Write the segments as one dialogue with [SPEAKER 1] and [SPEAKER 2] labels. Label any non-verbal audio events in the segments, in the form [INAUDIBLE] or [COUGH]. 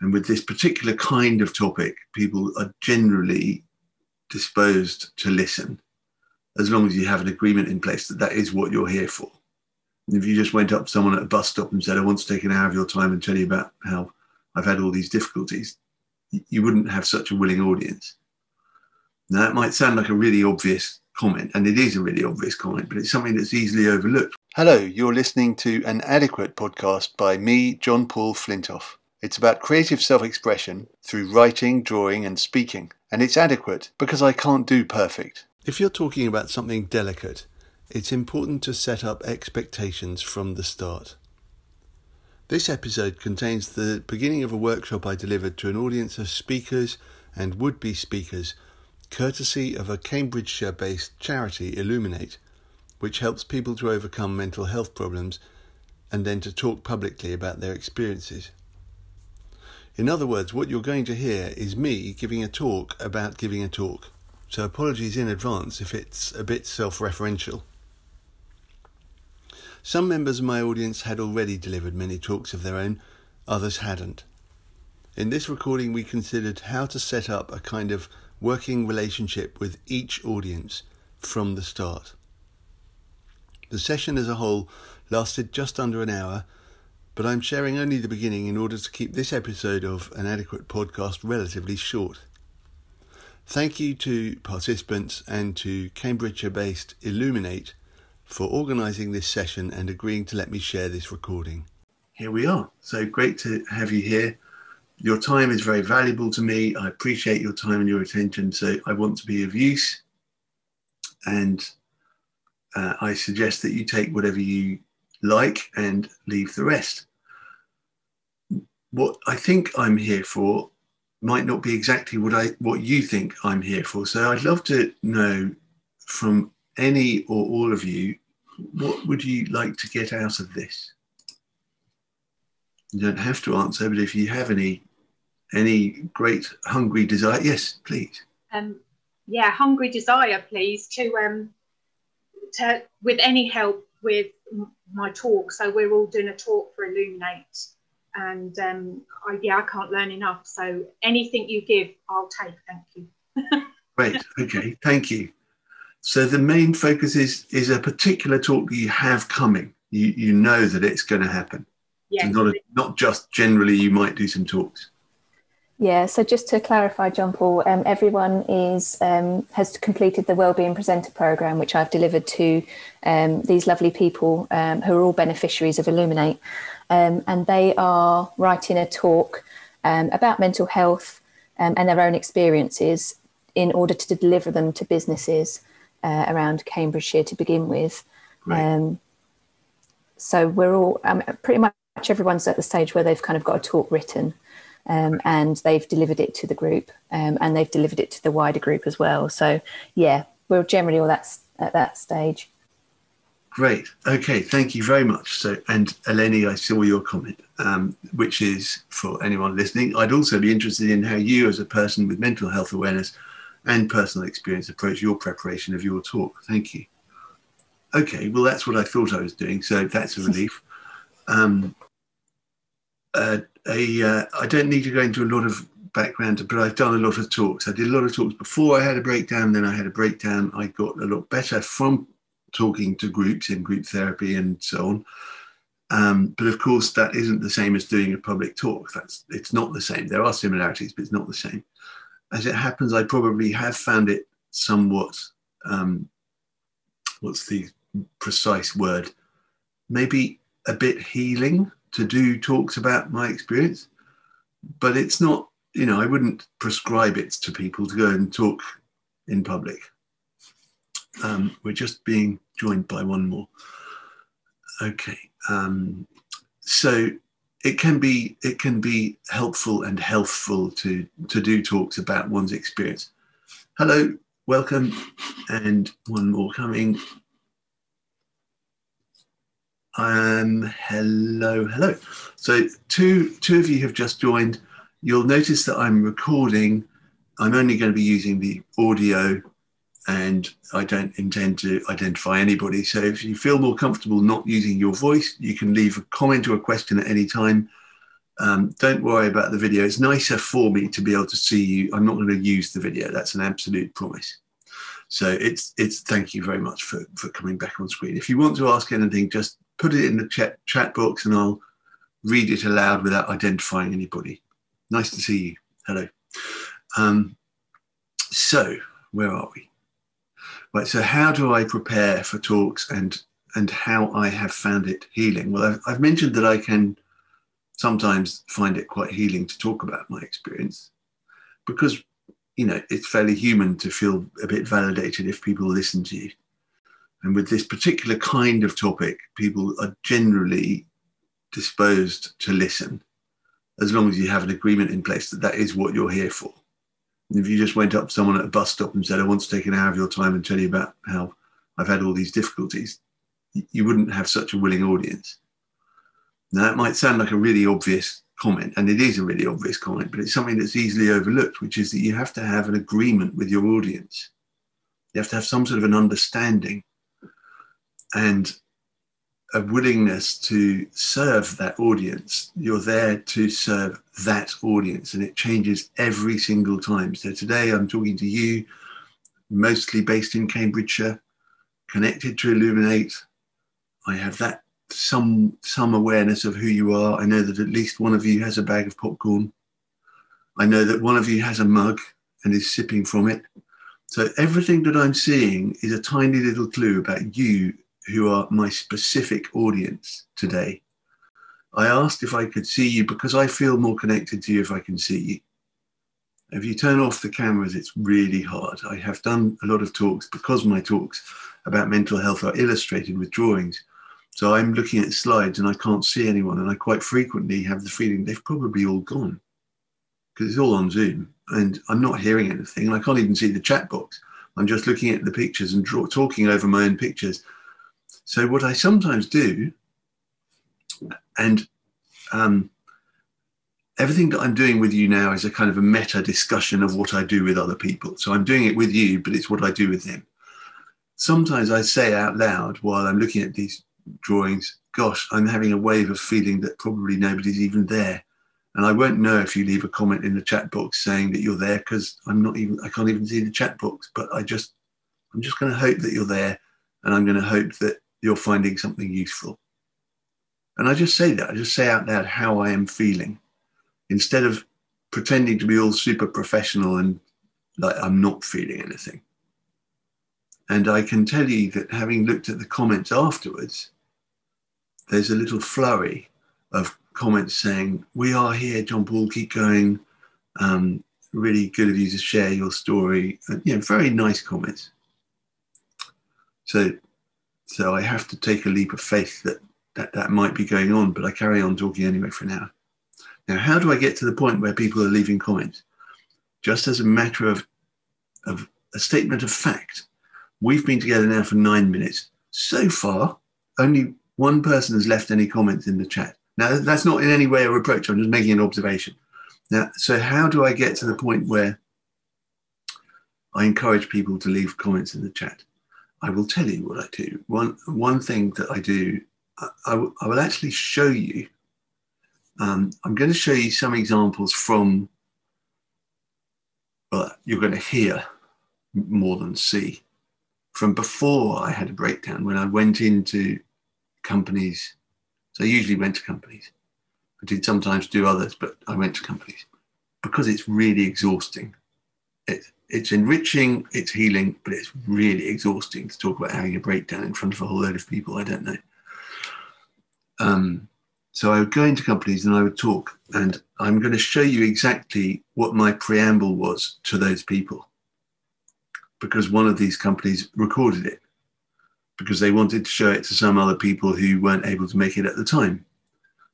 [SPEAKER 1] And with this particular kind of topic, people are generally disposed to listen as long as you have an agreement in place that that is what you're here for. And if you just went up to someone at a bus stop and said, I want to take an hour of your time and tell you about how I've had all these difficulties, you wouldn't have such a willing audience. Now, that might sound like a really obvious comment, and it is a really obvious comment, but it's something that's easily overlooked.
[SPEAKER 2] Hello, you're listening to an adequate podcast by me, John Paul Flintoff. It's about creative self expression through writing, drawing, and speaking, and it's adequate because I can't do perfect. If you're talking about something delicate, it's important to set up expectations from the start. This episode contains the beginning of a workshop I delivered to an audience of speakers and would be speakers, courtesy of a Cambridgeshire based charity, Illuminate, which helps people to overcome mental health problems and then to talk publicly about their experiences. In other words, what you're going to hear is me giving a talk about giving a talk. So apologies in advance if it's a bit self referential. Some members of my audience had already delivered many talks of their own, others hadn't. In this recording, we considered how to set up a kind of working relationship with each audience from the start. The session as a whole lasted just under an hour but I'm sharing only the beginning in order to keep this episode of an adequate podcast relatively short. Thank you to participants and to Cambridgeshire based Illuminate for organising this session and agreeing to let me share this recording.
[SPEAKER 1] Here we are. So great to have you here. Your time is very valuable to me. I appreciate your time and your attention. So I want to be of use. And uh, I suggest that you take whatever you like and leave the rest. What I think I'm here for might not be exactly what I what you think I'm here for. So I'd love to know from any or all of you what would you like to get out of this? You don't have to answer, but if you have any any great hungry desire, yes, please.
[SPEAKER 3] Um, yeah, hungry desire, please, to um, to with any help with my talk. So we're all doing a talk for Illuminate, and um, I, yeah, I can't learn enough. So anything you give, I'll take. Thank you. [LAUGHS]
[SPEAKER 1] Great. Okay. Thank you. So the main focus is is a particular talk that you have coming. You you know that it's going to happen.
[SPEAKER 3] Yeah.
[SPEAKER 1] not a, not just generally. You might do some talks.
[SPEAKER 4] Yeah, so just to clarify, John Paul, um, everyone is um, has completed the Wellbeing Presenter program, which I've delivered to um, these lovely people um, who are all beneficiaries of Illuminate, um, and they are writing a talk um, about mental health and their own experiences in order to deliver them to businesses uh, around Cambridgeshire to begin with.
[SPEAKER 1] Right.
[SPEAKER 4] so we're all pretty much everyone's at the stage where they've kind of got a talk written um, and they've delivered it to the group um, and they've delivered it to the wider group as well. So yeah, we're generally all that's at that stage.
[SPEAKER 1] Great. Okay. Thank you very much. So, and Eleni, I saw your comment, um, which is for anyone listening. I'd also be interested in how you, as a person with mental health awareness and personal experience, approach your preparation of your talk. Thank you. Okay. Well, that's what I thought I was doing. So that's a relief. Um, uh, a, uh, I don't need to go into a lot of background, but I've done a lot of talks. I did a lot of talks before I had a breakdown, then I had a breakdown. I got a lot better from talking to groups in group therapy and so on. Um, but of course, that isn't the same as doing a public talk. That's it's not the same. There are similarities, but it's not the same. As it happens, I probably have found it somewhat. Um, what's the precise word? Maybe a bit healing to do talks about my experience, but it's not, you know, I wouldn't prescribe it to people to go and talk in public. Um, we're just being joined by one more. Okay. Um, so it can be it can be helpful and healthful to to do talks about one's experience. Hello, welcome, and one more coming. Um, hello, hello. So two two of you have just joined. You'll notice that I'm recording. I'm only going to be using the audio, and I don't intend to identify anybody. So if you feel more comfortable not using your voice, you can leave a comment or a question at any time. um, don't worry about the video. It's nicer for me to be able to see you. I'm not going to use the video. That's an absolute promise. So it's it's thank you very much for for coming back on screen. If you want to ask anything, just put it in the chat chat box and I'll read it aloud without identifying anybody. Nice to see you. Hello. Um, so where are we? Right. So how do I prepare for talks and and how I have found it healing? Well, I've, I've mentioned that I can sometimes find it quite healing to talk about my experience because you know it's fairly human to feel a bit validated if people listen to you and with this particular kind of topic people are generally disposed to listen as long as you have an agreement in place that that is what you're here for and if you just went up to someone at a bus stop and said i want to take an hour of your time and tell you about how i've had all these difficulties you wouldn't have such a willing audience now, that might sound like a really obvious comment, and it is a really obvious comment, but it's something that's easily overlooked, which is that you have to have an agreement with your audience. You have to have some sort of an understanding and a willingness to serve that audience. You're there to serve that audience, and it changes every single time. So today I'm talking to you, mostly based in Cambridgeshire, connected to Illuminate. I have that some some awareness of who you are. I know that at least one of you has a bag of popcorn. I know that one of you has a mug and is sipping from it. So everything that I'm seeing is a tiny little clue about you who are my specific audience today. I asked if I could see you because I feel more connected to you if I can see you. If you turn off the cameras, it's really hard. I have done a lot of talks because my talks about mental health are illustrated with drawings. So I'm looking at slides and I can't see anyone. And I quite frequently have the feeling they've probably all gone because it's all on Zoom and I'm not hearing anything. And I can't even see the chat box. I'm just looking at the pictures and draw, talking over my own pictures. So what I sometimes do, and um, everything that I'm doing with you now is a kind of a meta discussion of what I do with other people. So I'm doing it with you, but it's what I do with them. Sometimes I say out loud while I'm looking at these drawings, gosh, I'm having a wave of feeling that probably nobody's even there. And I won't know if you leave a comment in the chat box saying that you're there because I'm not even, I can't even see the chat box. But I just, I'm just going to hope that you're there and I'm going to hope that you're finding something useful. And I just say that, I just say out loud how I am feeling instead of pretending to be all super professional and like I'm not feeling anything. And I can tell you that having looked at the comments afterwards, there's a little flurry of comments saying, We are here, John Paul, keep going. Um, really good of you to share your story. And, you know, very nice comments. So, so I have to take a leap of faith that, that that might be going on, but I carry on talking anyway for now. Now, how do I get to the point where people are leaving comments? Just as a matter of, of a statement of fact, we've been together now for nine minutes. So far, only one person has left any comments in the chat. Now, that's not in any way a reproach. I'm just making an observation. Now, so how do I get to the point where I encourage people to leave comments in the chat? I will tell you what I do. One, one thing that I do, I, I, will, I will actually show you. Um, I'm going to show you some examples from, well, you're going to hear more than see, from before I had a breakdown when I went into companies. So I usually went to companies. I did sometimes do others, but I went to companies because it's really exhausting. It, it's enriching, it's healing, but it's really exhausting to talk about having a breakdown in front of a whole load of people I don't know. Um, so I would go into companies and I would talk, and I'm going to show you exactly what my preamble was to those people because one of these companies recorded it because they wanted to show it to some other people who weren't able to make it at the time.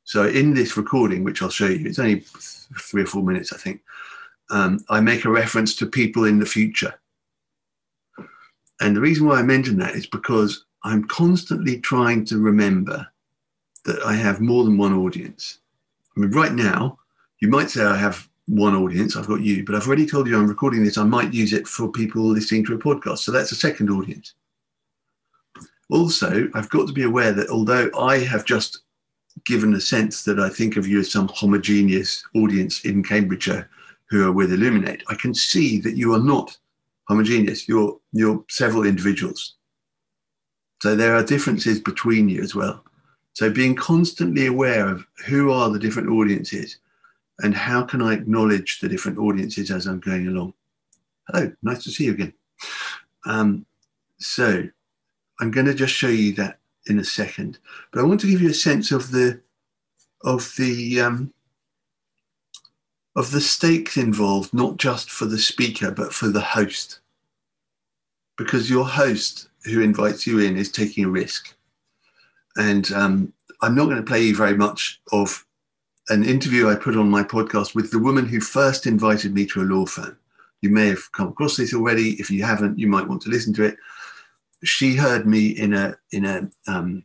[SPEAKER 1] So in this recording, which I'll show you, it's only three or four minutes, I think. Um, I make a reference to people in the future. And the reason why I mention that is because I'm constantly trying to remember that I have more than one audience. I mean, right now, you might say I have one audience, I've got you, but I've already told you I'm recording this. I might use it for people listening to a podcast. So that's a second audience. Also, I've got to be aware that although I have just given a sense that I think of you as some homogeneous audience in Cambridgeshire who are with Illuminate, I can see that you are not homogeneous. You're you're several individuals. So there are differences between you as well. So being constantly aware of who are the different audiences and how can I acknowledge the different audiences as I'm going along. Hello, nice to see you again. Um, so I'm going to just show you that in a second, but I want to give you a sense of the of the um, of the stakes involved, not just for the speaker but for the host, because your host who invites you in is taking a risk, and um, I'm not going to play you very much of an interview I put on my podcast with the woman who first invited me to a law firm. You may have come across this already. If you haven't, you might want to listen to it. She heard me in a in a um,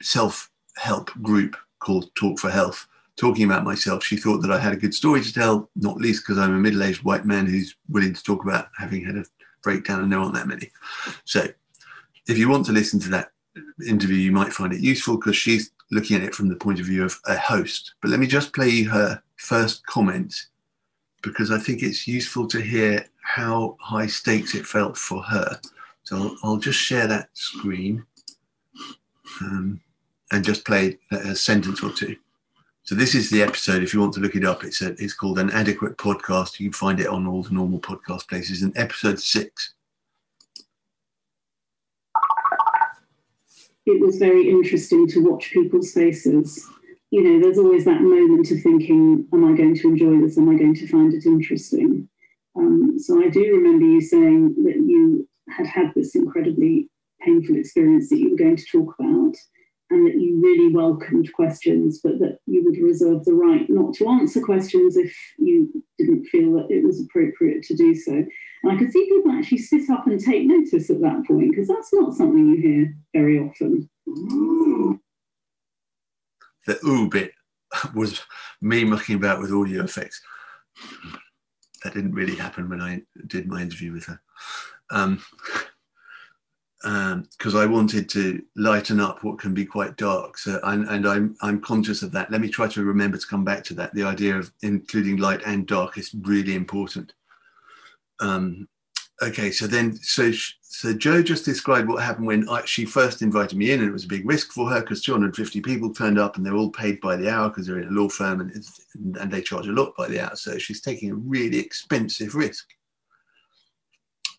[SPEAKER 1] self help group called Talk for Health, talking about myself. She thought that I had a good story to tell, not least because I'm a middle aged white man who's willing to talk about having had a breakdown, and there aren't that many. So, if you want to listen to that interview, you might find it useful because she's looking at it from the point of view of a host. But let me just play her first comment because I think it's useful to hear how high stakes it felt for her. So I'll, I'll just share that screen um, and just play a, a, sentence or two. So this is the episode. If you want to look it up, it's a, it's called an adequate podcast. You can find it on all the normal podcast places. In episode six.
[SPEAKER 5] It was very interesting to watch people's faces you know, there's always that moment of thinking, am I going to enjoy this? Am I going to find it interesting? Um, so I do remember you saying that you had had this incredibly painful experience that you were going to talk about, and that you really welcomed questions, but that you would reserve the right not to answer questions if you didn't feel that it was appropriate to do so. And I could see people actually sit up and take notice at that point, because that's not something you hear very often
[SPEAKER 1] the ooh bit was me mucking about with audio effects. That didn't really happen when I did my interview with her. Um, because um, I wanted to lighten up what can be quite dark. So, and, and, I'm I'm conscious of that. Let me try to remember to come back to that. The idea of including light and dark is really important. Um, okay, so then so so Joe just described what happened when I, she first invited me in, and it was a big risk for her because 250 people turned up, and they're all paid by the hour because they're in a law firm, and and they charge a lot by the hour. So she's taking a really expensive risk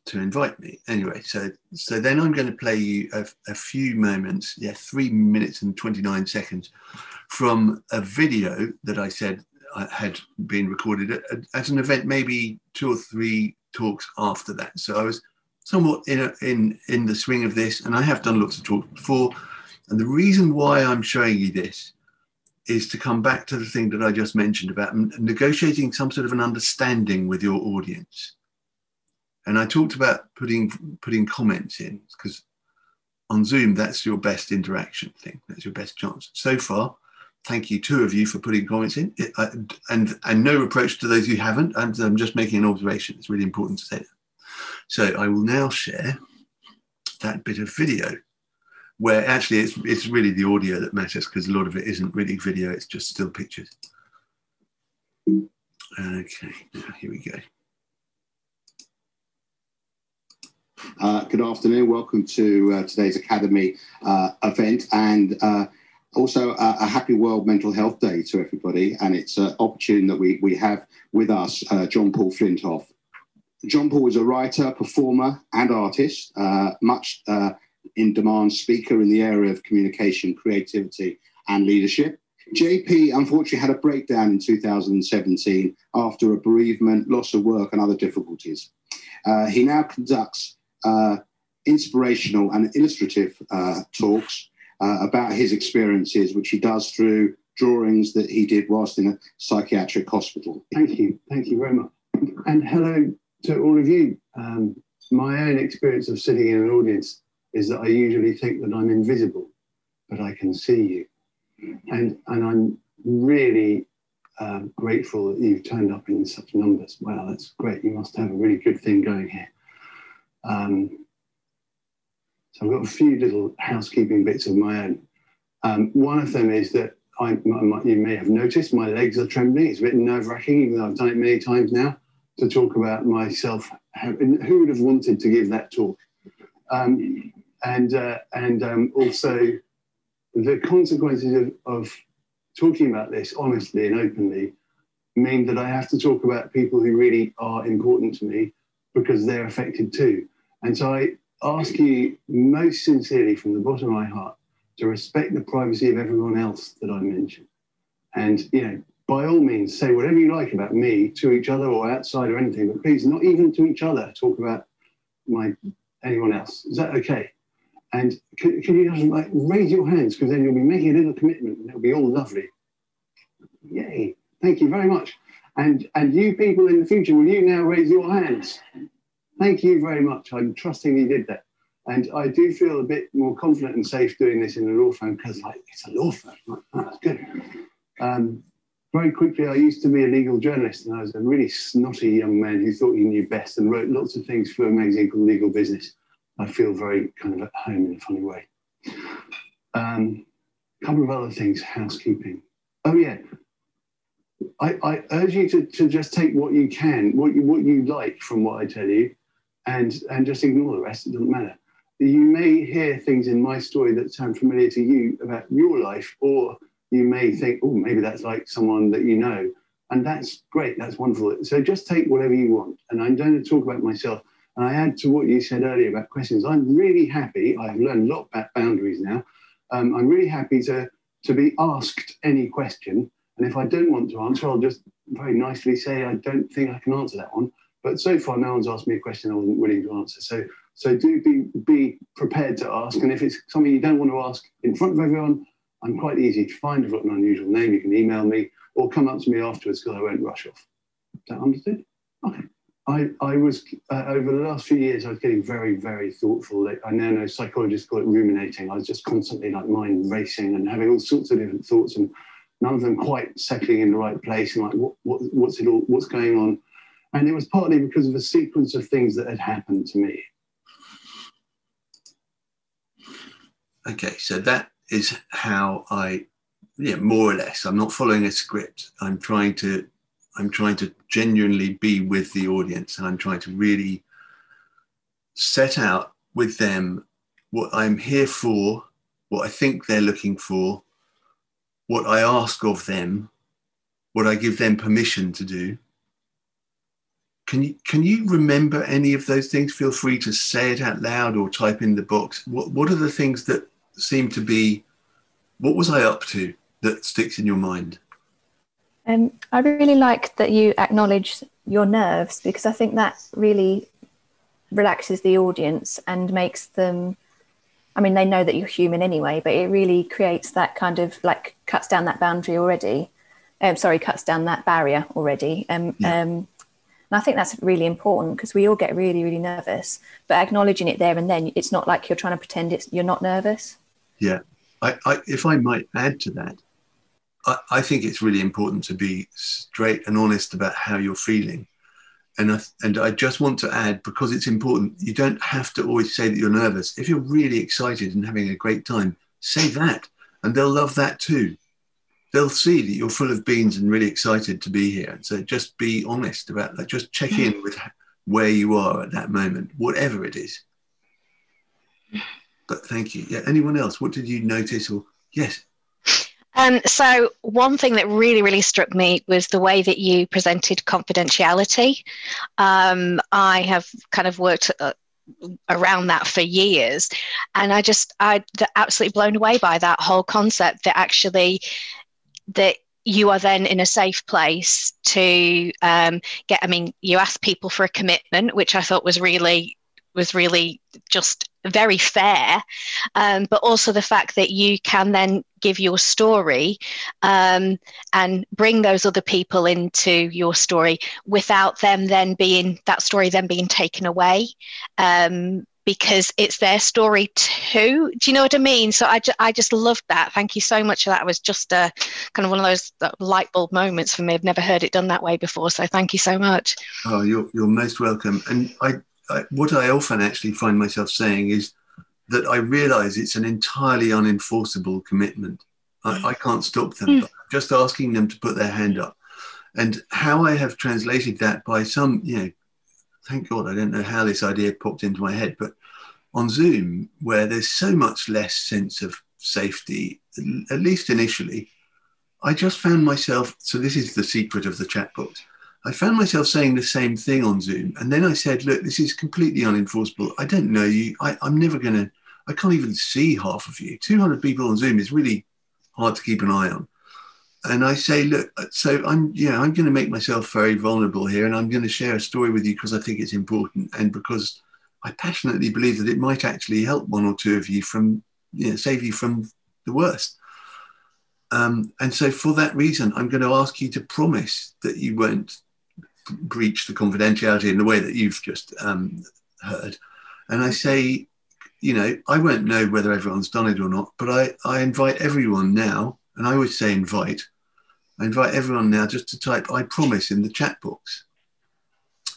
[SPEAKER 1] to invite me. Anyway, so so then I'm going to play you a, a few moments, yeah, three minutes and 29 seconds from a video that I said I had been recorded at, at an event, maybe two or three talks after that. So I was somewhat in, a, in, in the swing of this, and I have done lots of talks before. And the reason why I'm showing you this is to come back to the thing that I just mentioned about negotiating some sort of an understanding with your audience. And I talked about putting putting comments in because on Zoom that's your best interaction thing. That's your best chance. So far, thank you two of you for putting comments in, it, I, and and no reproach to those who haven't. I'm, I'm just making an observation. It's really important to say that. So I will now share that bit of video where actually it's, it's really the audio that matters because a lot of it isn't really video, it's just still pictures. Okay, now here we go.
[SPEAKER 6] Uh, good afternoon. Welcome to uh, today's Academy uh, event and uh, also a happy World Mental Health Day to everybody. And it's an opportunity that we, we have with us uh, John Paul Flintoff, John Paul is a writer, performer, and artist, uh, much in demand speaker in the area of communication, creativity, and leadership. JP unfortunately had a breakdown in 2017 after a bereavement, loss of work, and other difficulties. Uh, he now conducts uh, inspirational and illustrative uh, talks uh, about his experiences, which he does through drawings that he did whilst in a psychiatric hospital.
[SPEAKER 7] Thank you. Thank you very much. And hello to all of you. Um, my own experience of sitting in an audience is that I usually think that I'm invisible, but I can see you. And, and I'm really um, grateful that you've turned up in such numbers. Wow, that's great. You must have a really good thing going here. Um, so I've got a few little housekeeping bits of my own. Um, one of them is that I, my, you may have noticed my legs are trembling. It's a bit nerve wracking, even though I've done it many times now, to talk about myself. Who would have wanted to give that talk? Um, and uh, and um, also the consequences of, of talking about this honestly and openly mean that I have to talk about people who really are important to me because they're affected too. And so I ask you most sincerely from the bottom of my heart to respect the privacy of everyone else that I mention. And, you know, by all means, say whatever you like about me to each other or outside or anything, but please not even to each other talk about my anyone else. Is that okay? And can, can you just like raise your hands because then you'll be making a little commitment and it'll be all lovely. Yay. Thank you very much. And, and you people in the future, will you now raise your hands? Thank you very much. I'm trusting you did that. And I do feel a bit more confident and safe doing this in a law firm because like it's a law firm. That's good. Um, very quickly, I used to be a legal journalist and I was a really snotty young man who thought he knew best and wrote lots of things for a magazine called Legal Business. I feel very kind of at home in a funny way. A um, couple of other things, housekeeping. Oh yeah, I, I urge you to, to just take what you can, what you what you like from what I tell you, and and just ignore the rest. It doesn't matter. You may hear things in my story that sound familiar to you about your life, or you may think, oh, maybe that's like someone that you know, and that's great. That's wonderful. So just take whatever you want. And I'm going to talk about myself. And I add to what you said earlier about questions. I'm really happy. I've learned a lot about boundaries now. Um, I'm really happy to to be asked any question and if I don't want to answer, I'll just very nicely say, I don't think I can answer that one. But so far, no one's asked me a question I wasn't willing to answer. So, so do be, be prepared to ask. And if it's something you don't want to ask in front of everyone, I'm quite easy to find. I've got an unusual name. You can email me or come up to me afterwards because I won't rush off. Is that understood? Okay. I, I was, uh, over the last few years, I was getting very, very thoughtful. I now know psychologists call it ruminating. I was just constantly like mind racing and having all sorts of different thoughts and none of them quite settling in the right place and like what, what what's it all what's going on? And it was partly because of a sequence of things that had happened to me.
[SPEAKER 1] Okay so that is how i yeah more or less. I'm not following a script. I'm trying to i'm trying to genuinely be with the audience. And i'm trying to really set out with them what i'm here for what i think they're looking for what I ask of them, what I give them permission to do. Can you, can you remember any of those things? Feel free to say it out loud or type in the box. What, what are the things that seem to be, what was I up to that sticks in your mind?
[SPEAKER 4] Um, I really like that you acknowledge your nerves because I think that really relaxes the audience and makes them I mean, they know that you're human anyway, but it really creates that kind of like cuts down that boundary already. Um, sorry, cuts down that barrier already. Um, yeah. um, and I think that's really important because we all get really, really nervous. But acknowledging it there and then, it's not like you're trying to pretend it's you're not nervous.
[SPEAKER 1] Yeah, I, I if I might add to that, I, I think it's really important to be straight and honest about how you're feeling and I, and I just want to add because it's important. You don't have to always say that you're nervous. If you're really excited and having a great time, say that, and they'll love that too. They'll see that you're full of beans and really excited to be here. So just be honest about that. Just check in with where you are at that moment, whatever it is. But thank you. Yeah. Anyone else? What did you notice? Or yes.
[SPEAKER 8] Um, so one thing that really, really struck me was the way that you presented confidentiality. Um, I have kind of worked uh, around that for years, and I just I absolutely blown away by that whole concept that actually that you are then in a safe place to um, get. I mean, you ask people for a commitment, which I thought was really was really just very fair, um, but also the fact that you can then give your story um, and bring those other people into your story without them then being that story then being taken away. Um, because it's their story too. Do you know what I mean? So I, ju- I just loved that. Thank you so much for that. It was just a kind of one of those light bulb moments for me. I've never heard it done that way before. So thank you so much.
[SPEAKER 1] Oh, you're, you're most welcome. And I, I, what I often actually find myself saying is, that I realize it's an entirely unenforceable commitment. I, I can't stop them, mm. just asking them to put their hand up. And how I have translated that by some, you know, thank God, I don't know how this idea popped into my head, but on Zoom, where there's so much less sense of safety, at least initially, I just found myself. So, this is the secret of the chat box. I found myself saying the same thing on Zoom. And then I said, look, this is completely unenforceable. I don't know you. I, I'm never going to, I can't even see half of you. 200 people on Zoom is really hard to keep an eye on. And I say, look, so I'm, yeah, I'm going to make myself very vulnerable here and I'm going to share a story with you because I think it's important and because I passionately believe that it might actually help one or two of you from, you know, save you from the worst. Um, and so for that reason, I'm going to ask you to promise that you won't breach the confidentiality in the way that you've just um, heard. And I say, you know, I won't know whether everyone's done it or not, but I, I invite everyone now, and I always say invite, I invite everyone now just to type I promise in the chat box.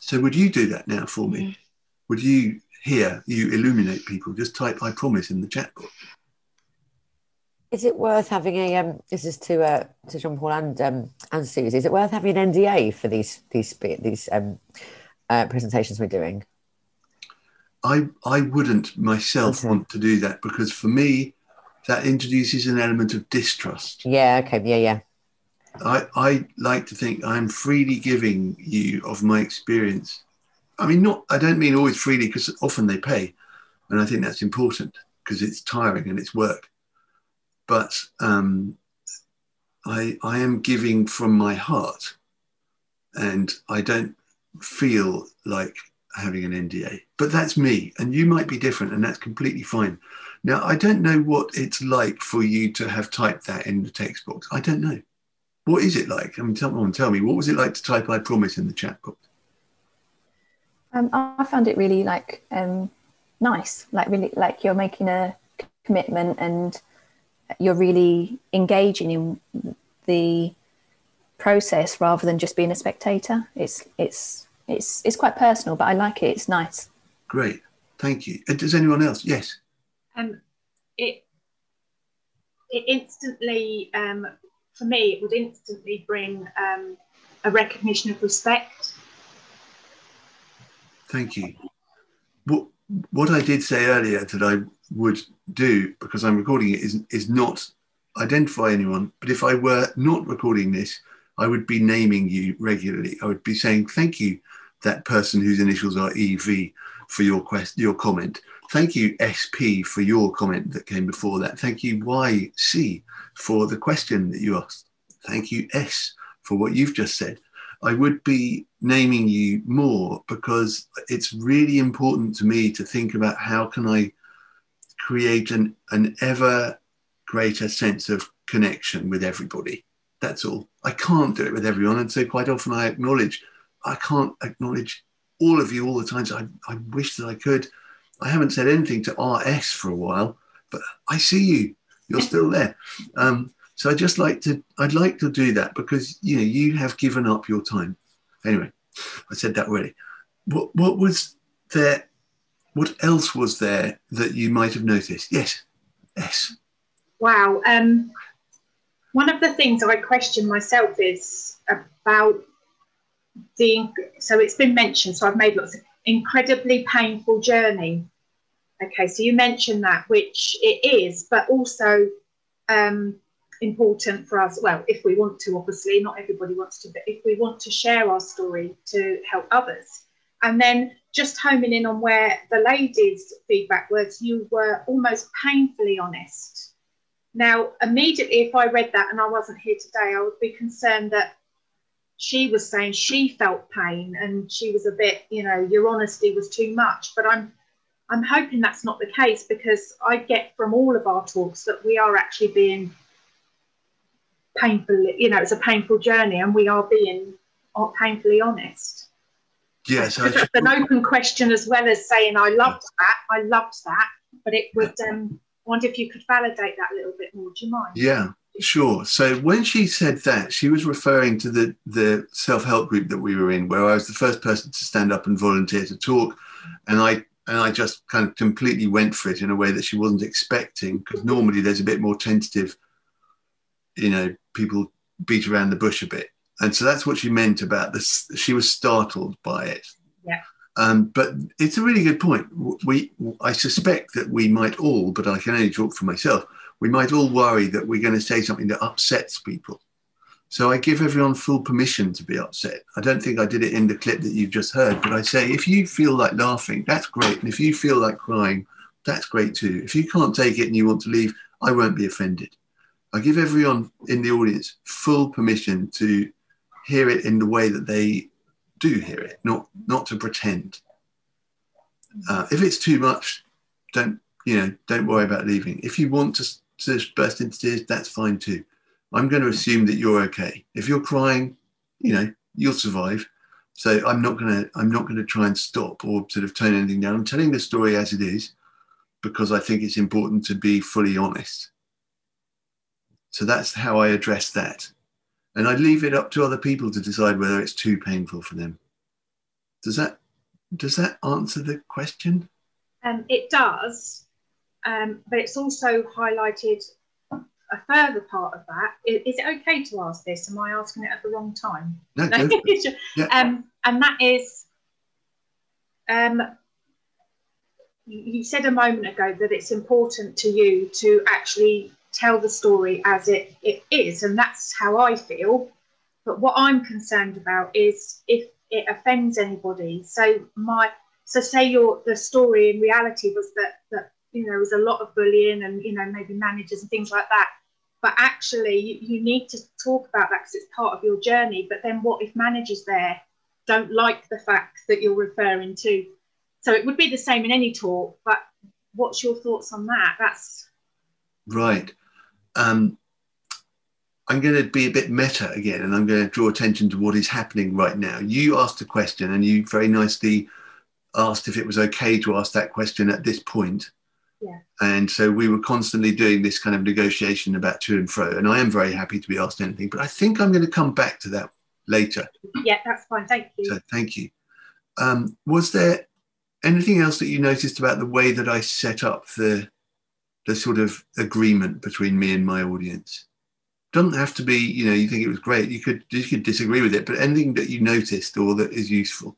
[SPEAKER 1] So would you do that now for me? Mm. Would you here, you illuminate people, just type I promise in the chat box?
[SPEAKER 9] Is it worth having a um, this is to uh, to John Paul and um, and Susie, is it worth having an NDA for these these these um, uh, presentations we're doing?
[SPEAKER 1] I I wouldn't myself okay. want to do that because for me that introduces an element of distrust.
[SPEAKER 9] Yeah, okay, yeah, yeah.
[SPEAKER 1] I, I like to think I'm freely giving you of my experience. I mean, not I don't mean always freely because often they pay, and I think that's important because it's tiring and it's work. But um, I I am giving from my heart, and I don't feel like having an NDA. But that's me, and you might be different, and that's completely fine. Now, I don't know what it's like for you to have typed that in the text box. I don't know. What is it like? I mean, someone tell me, what was it like to type I promise in the chat box?
[SPEAKER 4] Um, I found it really like um, nice, like really like you're making a commitment and you're really engaging in the process rather than just being a spectator. It's it's it's it's quite personal, but I like it. It's nice.
[SPEAKER 1] Great, thank you. Uh, does anyone else? Yes.
[SPEAKER 3] Um, it it instantly um, for me it would instantly bring um, a recognition of respect.
[SPEAKER 1] Thank you. What what I did say earlier that I would do because I'm recording it is is not identify anyone. But if I were not recording this, I would be naming you regularly. I would be saying thank you that person whose initials are EV for your quest, your comment. Thank you, SP, for your comment that came before that. Thank you, YC, for the question that you asked. Thank you, S, for what you've just said. I would be naming you more because it's really important to me to think about how can I create an, an ever greater sense of connection with everybody. That's all. I can't do it with everyone. And so quite often I acknowledge I can't acknowledge all of you all the times. So I, I wish that I could. I haven't said anything to RS for a while, but I see you. You're still [LAUGHS] there. Um, so I just like to, I'd like to do that because you know you have given up your time. Anyway, I said that already. What what was there? What else was there that you might have noticed? Yes, yes.
[SPEAKER 3] Wow. Um, one of the things I question myself is about the so it's been mentioned so i've made lots of incredibly painful journey. Okay so you mentioned that which it is but also um, important for us well if we want to obviously not everybody wants to but if we want to share our story to help others. And then just homing in on where the ladies feedback was you were almost painfully honest. Now immediately if i read that and i wasn't here today i would be concerned that she was saying she felt pain and she was a bit, you know, your honesty was too much. But I'm I'm hoping that's not the case because I get from all of our talks that we are actually being painfully, you know, it's a painful journey and we are being painfully honest.
[SPEAKER 1] Yes,
[SPEAKER 3] it's an open question as well as saying I loved that, I loved that, but it would um, I wonder if you could validate that a little bit more. Do you mind?
[SPEAKER 1] Yeah, Sure. So when she said that, she was referring to the, the self help group that we were in, where I was the first person to stand up and volunteer to talk. And I and I just kind of completely went for it in a way that she wasn't expecting. Because normally there's a bit more tentative, you know, people beat around the bush a bit, and so that's what she meant about this. She was startled by it.
[SPEAKER 3] Yeah.
[SPEAKER 1] Um, but it's a really good point. We, I suspect that we might all, but I can only talk for myself. We might all worry that we're going to say something that upsets people. So I give everyone full permission to be upset. I don't think I did it in the clip that you've just heard, but I say if you feel like laughing, that's great. And if you feel like crying, that's great too. If you can't take it and you want to leave, I won't be offended. I give everyone in the audience full permission to hear it in the way that they do hear it, not not to pretend. Uh, if it's too much, don't you know? Don't worry about leaving. If you want to, to burst into tears, that's fine too. I'm going to assume that you're okay. If you're crying, you know, you'll survive. So I'm not going to I'm not going to try and stop or sort of tone anything down. I'm telling the story as it is because I think it's important to be fully honest. So that's how I address that. And I leave it up to other people to decide whether it's too painful for them. Does that does that answer the question?
[SPEAKER 3] Um, it does, um, but it's also highlighted a further part of that. Is, is, it okay to ask this? Am I asking it at the wrong time?
[SPEAKER 1] No,
[SPEAKER 3] no. [LAUGHS]
[SPEAKER 1] yeah.
[SPEAKER 3] um, and that is, um, you said a moment ago that it's important to you to actually tell the story as it, it is, and that's how I feel. But what I'm concerned about is if it offends anybody. So my so say your the story in reality was that that you know there was a lot of bullying and you know maybe managers and things like that. But actually you, you need to talk about that because it's part of your journey. But then what if managers there don't like the fact that you're referring to? So it would be the same in any talk but what's your thoughts on that? That's
[SPEAKER 1] right. Um, i'm going to be a bit meta again and i'm going to draw attention to what is happening right now. You asked a question and you very nicely asked if it was okay to ask that question at this point
[SPEAKER 3] yeah.
[SPEAKER 1] And so we were constantly doing this kind of negotiation about to and fro. And I am very happy to be asked anything, but I think I'm going to come back to that later.
[SPEAKER 3] Yeah, that's fine. Thank you.
[SPEAKER 1] So thank you. Um, was there anything else that you noticed about the way that I set up the the sort of agreement between me and my audience? Doesn't have to be, you know, you think it was great. You could you could disagree with it, but anything that you noticed or that is useful.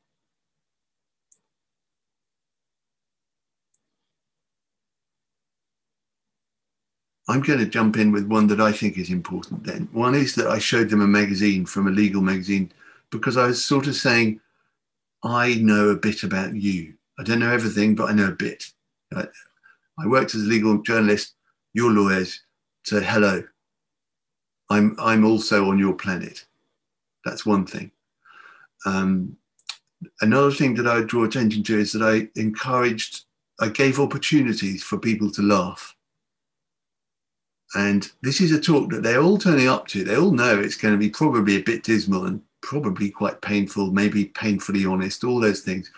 [SPEAKER 1] I'm going to jump in with one that I think is important then. One is that I showed them a magazine from a legal magazine because I was sort of saying, I know a bit about you. I don't know everything, but I know a bit. I, I worked as a legal journalist, your lawyers said, hello, I'm, I'm also on your planet. That's one thing. Um, another thing that I would draw attention to is that I encouraged, I gave opportunities for people to laugh and this is a talk that they're all turning up to. They all know it's going to be probably a bit dismal and probably quite painful, maybe painfully honest, all those things.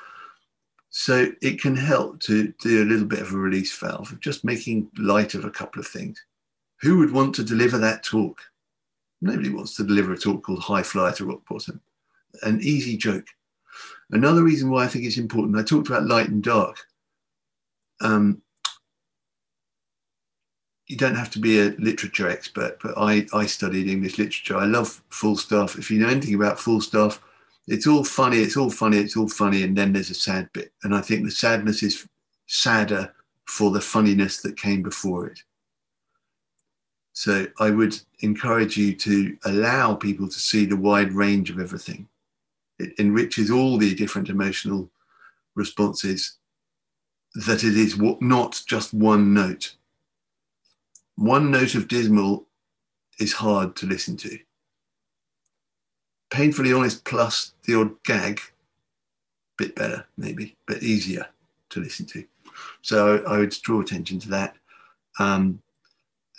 [SPEAKER 1] So it can help to do a little bit of a release valve of just making light of a couple of things. Who would want to deliver that talk? Nobody wants to deliver a talk called High Flyer to Rock Bottom. An easy joke. Another reason why I think it's important, I talked about light and dark. Um, you don't have to be a literature expert, but I, I studied English literature. I love Falstaff. If you know anything about Falstaff, it's all funny, it's all funny, it's all funny, and then there's a sad bit. And I think the sadness is sadder for the funniness that came before it. So I would encourage you to allow people to see the wide range of everything. It enriches all the different emotional responses that it is not just one note one note of dismal is hard to listen to. Painfully honest plus the odd gag, bit better maybe, but easier to listen to. So I would draw attention to that. Um,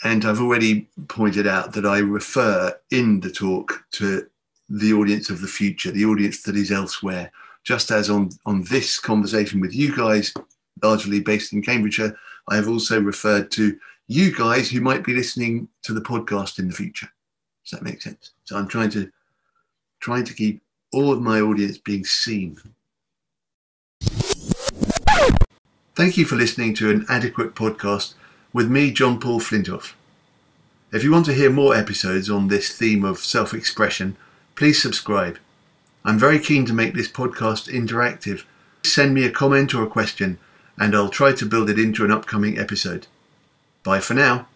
[SPEAKER 1] and I've already pointed out that I refer in the talk to the audience of the future, the audience that is elsewhere. Just as on, on this conversation with you guys, largely based in Cambridgeshire, I have also referred to you guys who might be listening to the podcast in the future. Does that make sense? So I'm trying to trying to keep all of my audience being seen. Thank you for listening to an adequate podcast with me, John Paul Flintoff. If you want to hear more episodes on this theme of self expression, please subscribe. I'm very keen to make this podcast interactive. Send me a comment or a question, and I'll try to build it into an upcoming episode. Bye for now.